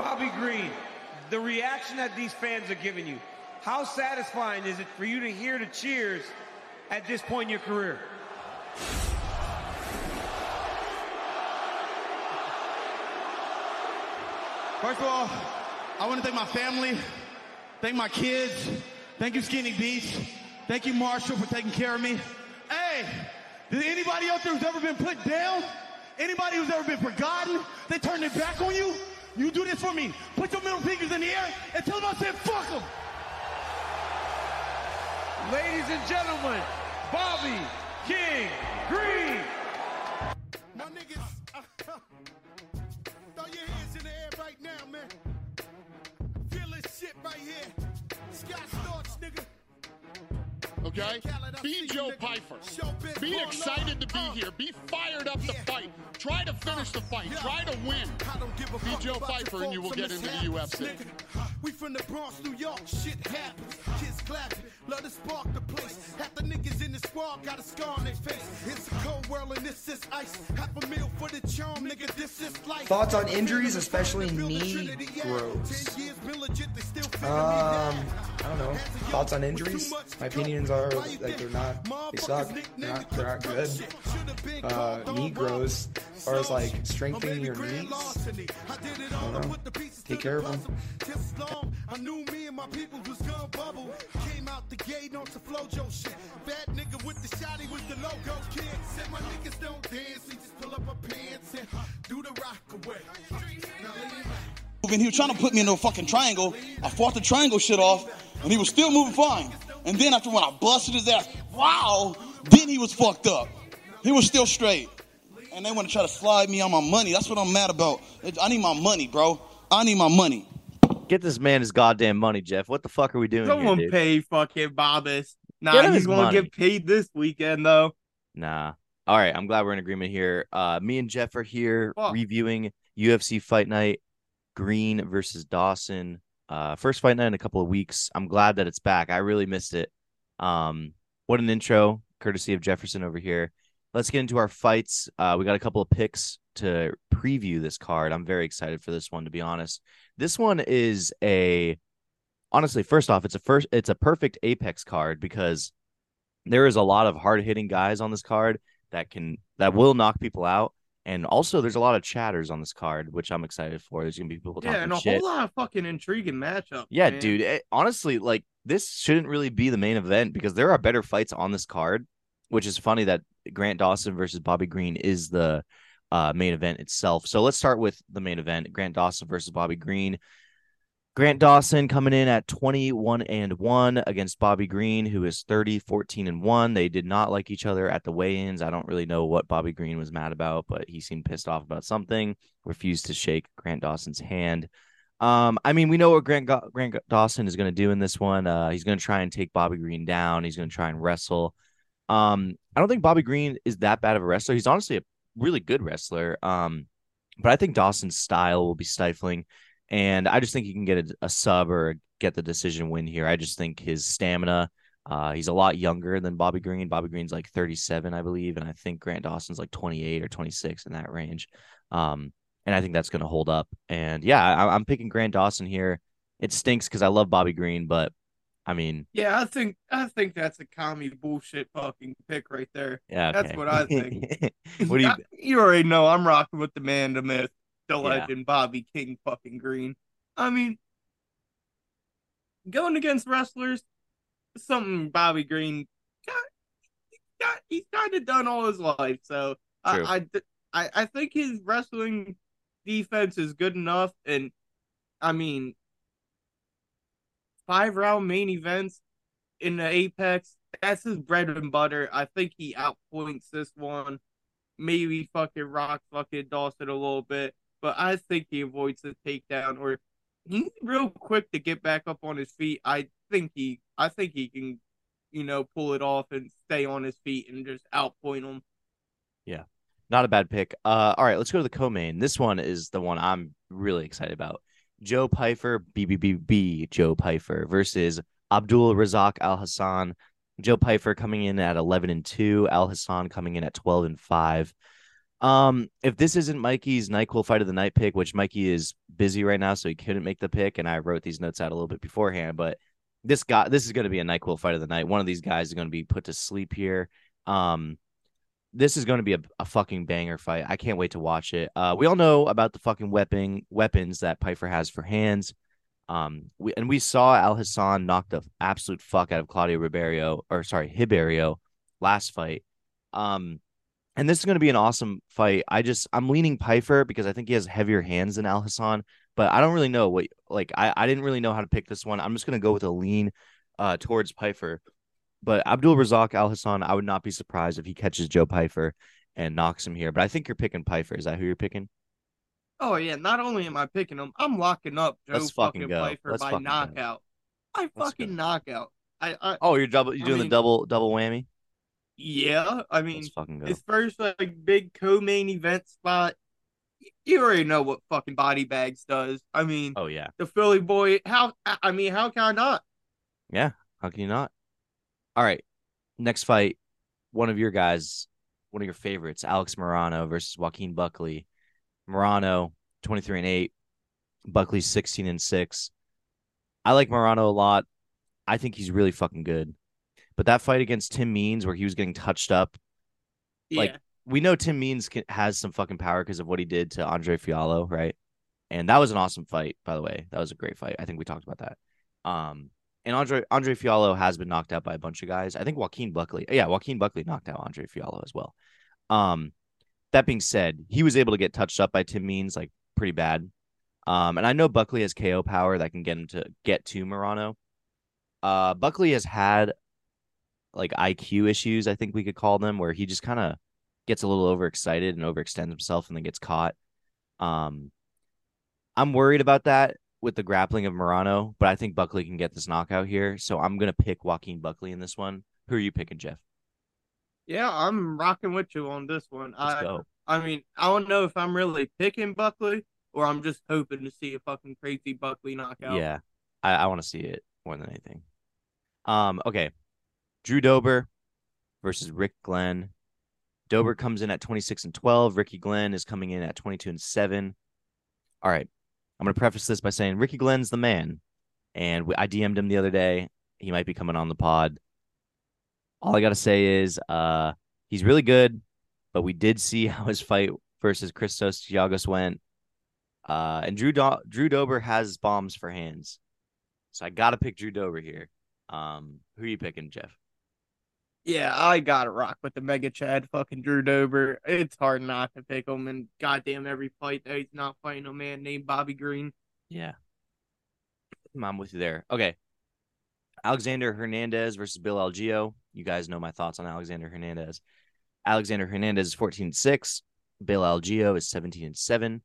Bobby Green, the reaction that these fans are giving you, how satisfying is it for you to hear the cheers at this point in your career? First of all, I want to thank my family, thank my kids, thank you Skinny Beats, thank you Marshall for taking care of me. Hey, did anybody out there who's ever been put down? Anybody who's ever been forgotten? They turned their back on you? You do this for me. Put your middle fingers in the air and tell them I said fuck them. Ladies and gentlemen, Bobby King Green. My niggas, uh, throw your hands in the air right now, man. Feel this shit right here. Scott Storch, nigga. Okay? Be Joe Pyfer. Be excited to be here. Be fired up to fight. Try to finish the fight. Try to win. Be Joe Pyfer and you will get into the UFC. We from the Bronx, New York, shit happens. Kids clapping, love to spark the place. Half the niggas in the squad got a scar on their face. It's a cold world and this is ice. Half a meal for the charm, nigga, this is life. Thoughts on injuries, especially knee growths? Um, I don't know. Thoughts on injuries? My opinions are like they're not. They suck. They're not. They're not good. Uh, knee growths, as far as like strengthening your knees. I don't know. Take care of them. I knew me and my people was gonna bubble. Came out the gate on some flojo shit. Bad nigga with the shotty was the logo kid. Said my niggas don't dance, we just pull up our pants and do the rock away. Now lean. He was trying to put me in a fucking triangle. I fought the triangle shit off, and he was still moving fine. And then after when I busted his ass, wow, then he was fucked up. He was still straight. And they want to try to slide me on my money. That's what I'm mad about. I need my money, bro. I need my money. Get this man his goddamn money, Jeff. What the fuck are we doing Someone here, dude? pay fucking Bobbis. Get Nah, him he's gonna money. get paid this weekend though. Nah. All right, I'm glad we're in agreement here. Uh, me and Jeff are here Fuck. reviewing UFC Fight Night, Green versus Dawson. Uh, first fight night in a couple of weeks. I'm glad that it's back. I really missed it. Um, what an intro, courtesy of Jefferson over here. Let's get into our fights. Uh, we got a couple of picks to preview this card. I'm very excited for this one, to be honest. This one is a honestly, first off, it's a first it's a perfect apex card because there is a lot of hard hitting guys on this card that can that will knock people out. And also there's a lot of chatters on this card, which I'm excited for. There's gonna be people talking Yeah, and a shit. whole lot of fucking intriguing matchup. Yeah, man. dude. It, honestly, like this shouldn't really be the main event because there are better fights on this card, which is funny that Grant Dawson versus Bobby Green is the uh, main event itself. So let's start with the main event: Grant Dawson versus Bobby Green. Grant Dawson coming in at 21 and 1 against Bobby Green, who is 30, 14 and 1. They did not like each other at the weigh ins. I don't really know what Bobby Green was mad about, but he seemed pissed off about something, refused to shake Grant Dawson's hand. Um, I mean, we know what Grant, Grant Dawson is going to do in this one. Uh, he's going to try and take Bobby Green down. He's going to try and wrestle. Um, I don't think Bobby Green is that bad of a wrestler. He's honestly a really good wrestler. Um, but I think Dawson's style will be stifling, and I just think he can get a, a sub or get the decision win here. I just think his stamina. Uh, he's a lot younger than Bobby Green. Bobby Green's like 37, I believe, and I think Grant Dawson's like 28 or 26 in that range. Um, and I think that's going to hold up. And yeah, I, I'm picking Grant Dawson here. It stinks because I love Bobby Green, but I mean, Yeah, I think I think that's a commie bullshit fucking pick right there. yeah, That's what I think. what do you? I- you already know I'm rocking with the man, the myth, the Yeah. legend, Bobby King fucking Green. I mean, going against wrestlers, something Bobby Green got, got he's kind of done all his life. So True. I, I I I think his wrestling defense is good enough, and I mean, five round main events in the Apex. That's his bread and butter. I think he outpoints this one. Maybe fucking rock fucking Dawson a little bit, but I think he avoids the takedown or he's real quick to get back up on his feet. I think he I think he can, you know, pull it off and stay on his feet and just outpoint him. Yeah. Not a bad pick. Uh, all right, let's go to the co-main. This one is the one I'm really excited about. Joe Pyfer, BBBB Joe Pyfer versus Abdul Razak Alhassan. Joe Pyfer coming in at 11 and 2, Alhassan coming in at 12 and 5. Um, if this isn't Mikey's NyQuil fight of the night pick, which Mikey is busy right now, so he couldn't make the pick. And I wrote these notes out a little bit beforehand, but this guy, this is going to be a Nyquil fight of the night. One of these guys is going to be put to sleep here. Um, this is going to be a, a fucking banger fight. I can't wait to watch it. Uh, we all know about the fucking weapon weapons that Pyfer has for hands. Um, we and we saw Alhassan knock the absolute fuck out of Claudio Ribeiro or sorry Ribeiro last fight. Um, and this is going to be an awesome fight. I just I'm leaning Pyfer because I think he has heavier hands than Alhassan, but I don't really know what like I I didn't really know how to pick this one. I'm just going to go with a lean uh towards Pyfer. But Abdul Razak Alhassan, I would not be surprised if he catches Joe Pyfer and knocks him here. But I think you're picking Pyfer. Is that who you're picking? Oh yeah, not only am I picking him, I'm locking up Joe Let's fucking, fucking go. Let's by fucking go. knockout. I Let's fucking knockout. I, I Oh, you're double. You're I doing mean- the double double whammy. Yeah. I mean, Let's fucking go. his first like big co-main event spot. You already know what fucking body bags does. I mean, Oh yeah, the Philly boy. How? I I mean, how can I not? yeah. How can you not? All right, next fight. One of your guys, one of your favorites, Alex Morono versus Joaquin Buckley. Morono, twenty three and eight. Buckley sixteen and six. I like Morono a lot. I think he's really fucking good. But that fight against Tim Means, where he was getting touched up, Like, we know Tim Means can, has some fucking power because of what he did to Andre Fialho, right? And that was an awesome fight, by the way. That was a great fight. I think we talked about that. Um, and Andre Andre Fialho has been knocked out by a bunch of guys. I think Joaquin Buckley, yeah, Joaquin Buckley knocked out Andre Fialho as well. Um, that being said, he was able to get touched up by Tim Means like pretty bad. Um, and I know Buckley has KO power that can get him to get to Morono. Uh, Buckley has had like IQ issues, I think we could call them, where he just kind of gets a little overexcited and overextends himself and then gets caught. Um, I'm worried about that with the grappling of Morono, but I think Buckley can get this knockout here. So I'm gonna pick Joaquin Buckley in this one. Who are you picking, Jeff? Yeah, I'm rocking with you on this one. Let's I, go. I mean, I don't know if I'm really picking Buckley or I'm just hoping to see a fucking crazy Buckley knockout. Yeah, I, I want to see it more than anything. Um, okay, Drew Dober versus Rick Glenn. Dober comes in at 26 and 12. Ricky Glenn is coming in at 22 and 7. All right. I'm going to preface this by saying Ricky Glenn's the man. And we, I DM'd him the other day. He might be coming on the pod. All I got to say is uh, he's really good, but we did see how his fight versus Christos Giagos went. Uh, and Drew Do- Drew Dober has bombs for hands. So I got to pick Drew Dober here. Um, who are you picking, Jeff? Yeah, I gotta rock with the Mega Chad fucking Drew Dober. It's hard not to pick him, and goddamn every fight that he's not fighting a man named Bobby Green. Yeah. I'm with you there. Okay. Alexander Hernandez versus Bill Algeo. You guys know my thoughts on Alexander Hernandez. Alexander Hernandez is 14 and 6. Bill Algeo is 17 and 7. I'm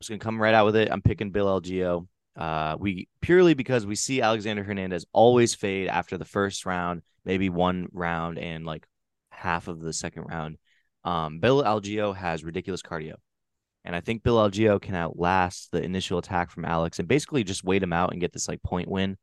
just gonna come right out with it. I'm picking Bill Algeo. Uh, we purely because we see Alexander Hernandez always fade after the first round, maybe one round and like half of the second round. Um, Bill Algeo has ridiculous cardio. And I think Bill Algeo can outlast the initial attack from Alex and basically just wait him out and get this like point win.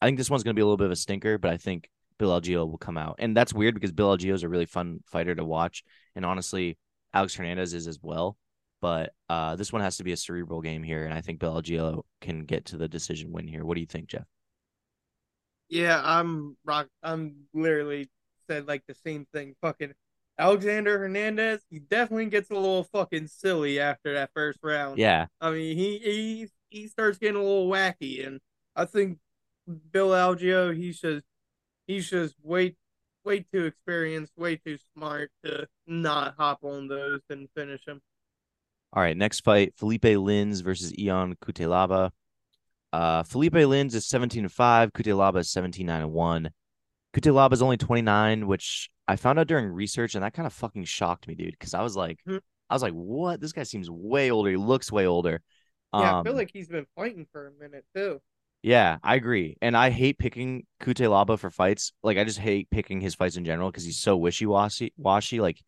I think this one's going to be a little bit of a stinker, but I think Bill Algeo will come out. And that's weird because Bill Algeo is a really fun fighter to watch. And honestly, Alex Hernandez is as well. But uh, this one has to be a cerebral game here. And I think Bill Algeo can get to the decision win here. What do you think, Jeff? Yeah, I'm rock. I'm literally said like the same thing. Fucking Alexander Hernandez, he definitely gets a little fucking silly after that first round. Yeah. I mean, he he he starts getting a little wacky, and I think Bill Algeo, he's just he's just way way too experienced, way too smart to not hop on those and finish him. All right, next fight: Felipe Lins versus Ion Cutelaba. Uh, Felipe Lins is seventeen and five. Cutelaba is 17 9 and one. Cutelaba is only twenty nine, which I found out during research, and that kind of fucking shocked me, dude. Because I was like, Hmm. I was like, what? This guy seems way older. He looks way older. Yeah, I Um, feel like he's been fighting for a minute too. Yeah, I agree. And I hate picking Cutelaba for fights. Like I just hate picking his fights in general because he's so wishy washy washy. Like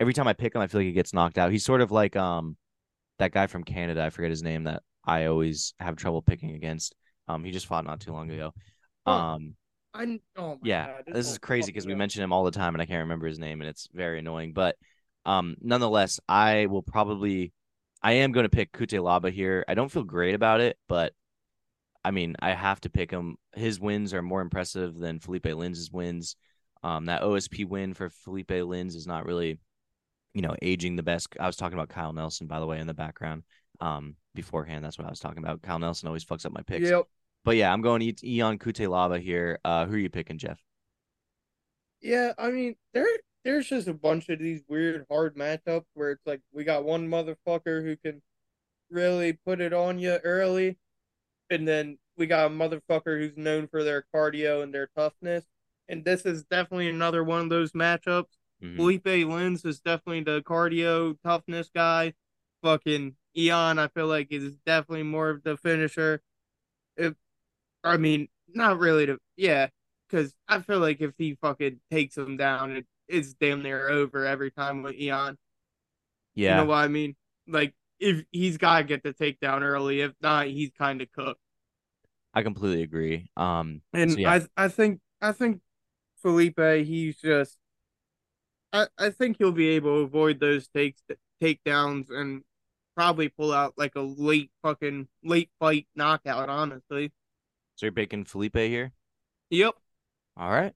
every time I pick him, I feel like he gets knocked out. He's sort of like um that guy from Canada, I forget his name that I always have trouble picking against. Um he just fought not too long ago. Um I oh yeah, God, this is crazy because we mention him all the time and I can't remember his name and it's very annoying. But um nonetheless, I will probably I am going to pick Cutelaba here. I don't feel great about it, but I mean, I have to pick him. His wins are more impressive than Felipe Lins' wins. Um, that OSP win for Felipe Lins is not really, you know, aging the best. I was talking about Kyle Nelson, by the way, in the background. Um, beforehand, that's what I was talking about. Kyle Nelson always fucks up my picks. Yep. But yeah, I'm going eat Ion Cutelaba here. Uh, who are you picking, Jeff? Yeah, I mean, there there's just a bunch of these weird hard matchups where it's like we got one motherfucker who can really put it on you early, and then we got a motherfucker who's known for their cardio and their toughness. And this is definitely another one of those matchups. Mm-hmm. Felipe Lins is definitely the cardio toughness guy. Fucking Ion, I feel like is definitely more of the finisher. If I mean, not really to yeah, because I feel like if he fucking takes him down, it, it's damn near over every time with Ion. Yeah, you know what I mean? Like if he's got to get the takedown early, if not, he's kind of cooked. I completely agree. Um, and so yeah. I I think I think Felipe, he's just. I, I think he'll be able to avoid those takes takedowns and probably pull out like a late fucking late fight knockout. Honestly. So you're picking Felipe here? Yep. All right.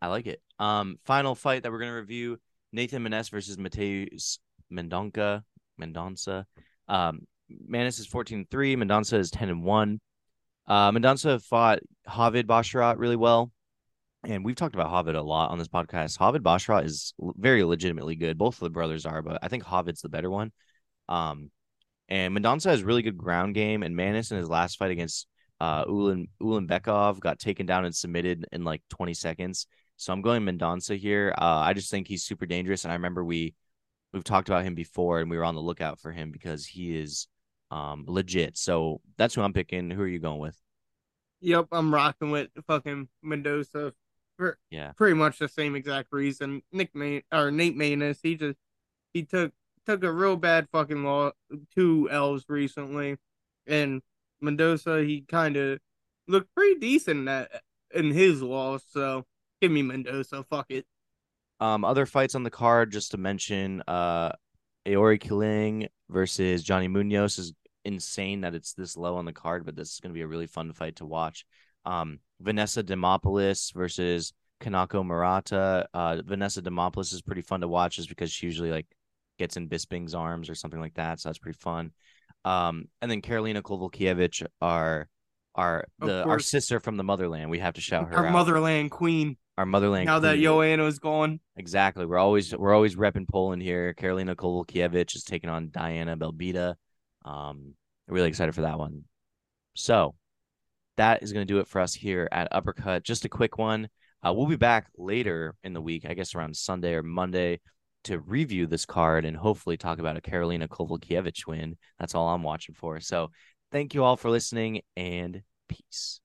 I like it. Um, final fight that we're gonna review: Nathan Maness versus Mateus Mendonca. Mendonça. Um, Maness is 14 3. Mendonça is 10 and 1. Uh, Mendonça fought Javid Basharat really well. And we've talked about Javid a lot on this podcast. Javid Basharat is very legitimately good. Both of the brothers are, but I think Javid's the better one. Um, and Mendonça has really good ground game. And Maness in his last fight against uh, Ulan Ulanbekov got taken down and submitted in like 20 seconds. So I'm going Mendonça here. Uh, I just think he's super dangerous, and I remember we we've talked about him before, and we were on the lookout for him because he is um legit. So that's who I'm picking. Who are you going with? Yep, I'm rocking with fucking Mendoza for yeah, pretty much the same exact reason. Nick May or Nate Maness, he just he took took a real bad fucking law two L's recently, and Mendoza, he kind of looked pretty decent at, in his loss. So give me Mendoza. Fuck it. Um, other fights on the card, just to mention, uh, Aoriqileng versus Johnny Munoz is insane that it's this low on the card, but this is going to be a really fun fight to watch. Um, Vanessa Demopoulos versus Kanako Murata. Uh, Vanessa Demopoulos is pretty fun to watch just because she usually like gets in Bisping's arms or something like that. So that's pretty fun. Um, and then Karolina Kowalkiewicz, our our the our sister from the motherland. We have to shout her our out. motherland queen. Our motherland. Queen. Now queen. that Joanna is gone. Exactly. We're always we're always repping Poland here. Karolina Kowalkiewicz is taking on Diana Belbita. Um, really excited for that one. So that is going to do it for us here at Uppercut. Just a quick one. Uh, we'll be back later in the week, I guess around Sunday or Monday, to review this card and hopefully talk about a Karolina Kowalkiewicz win. That's all I'm watching for. So thank you all for listening and peace.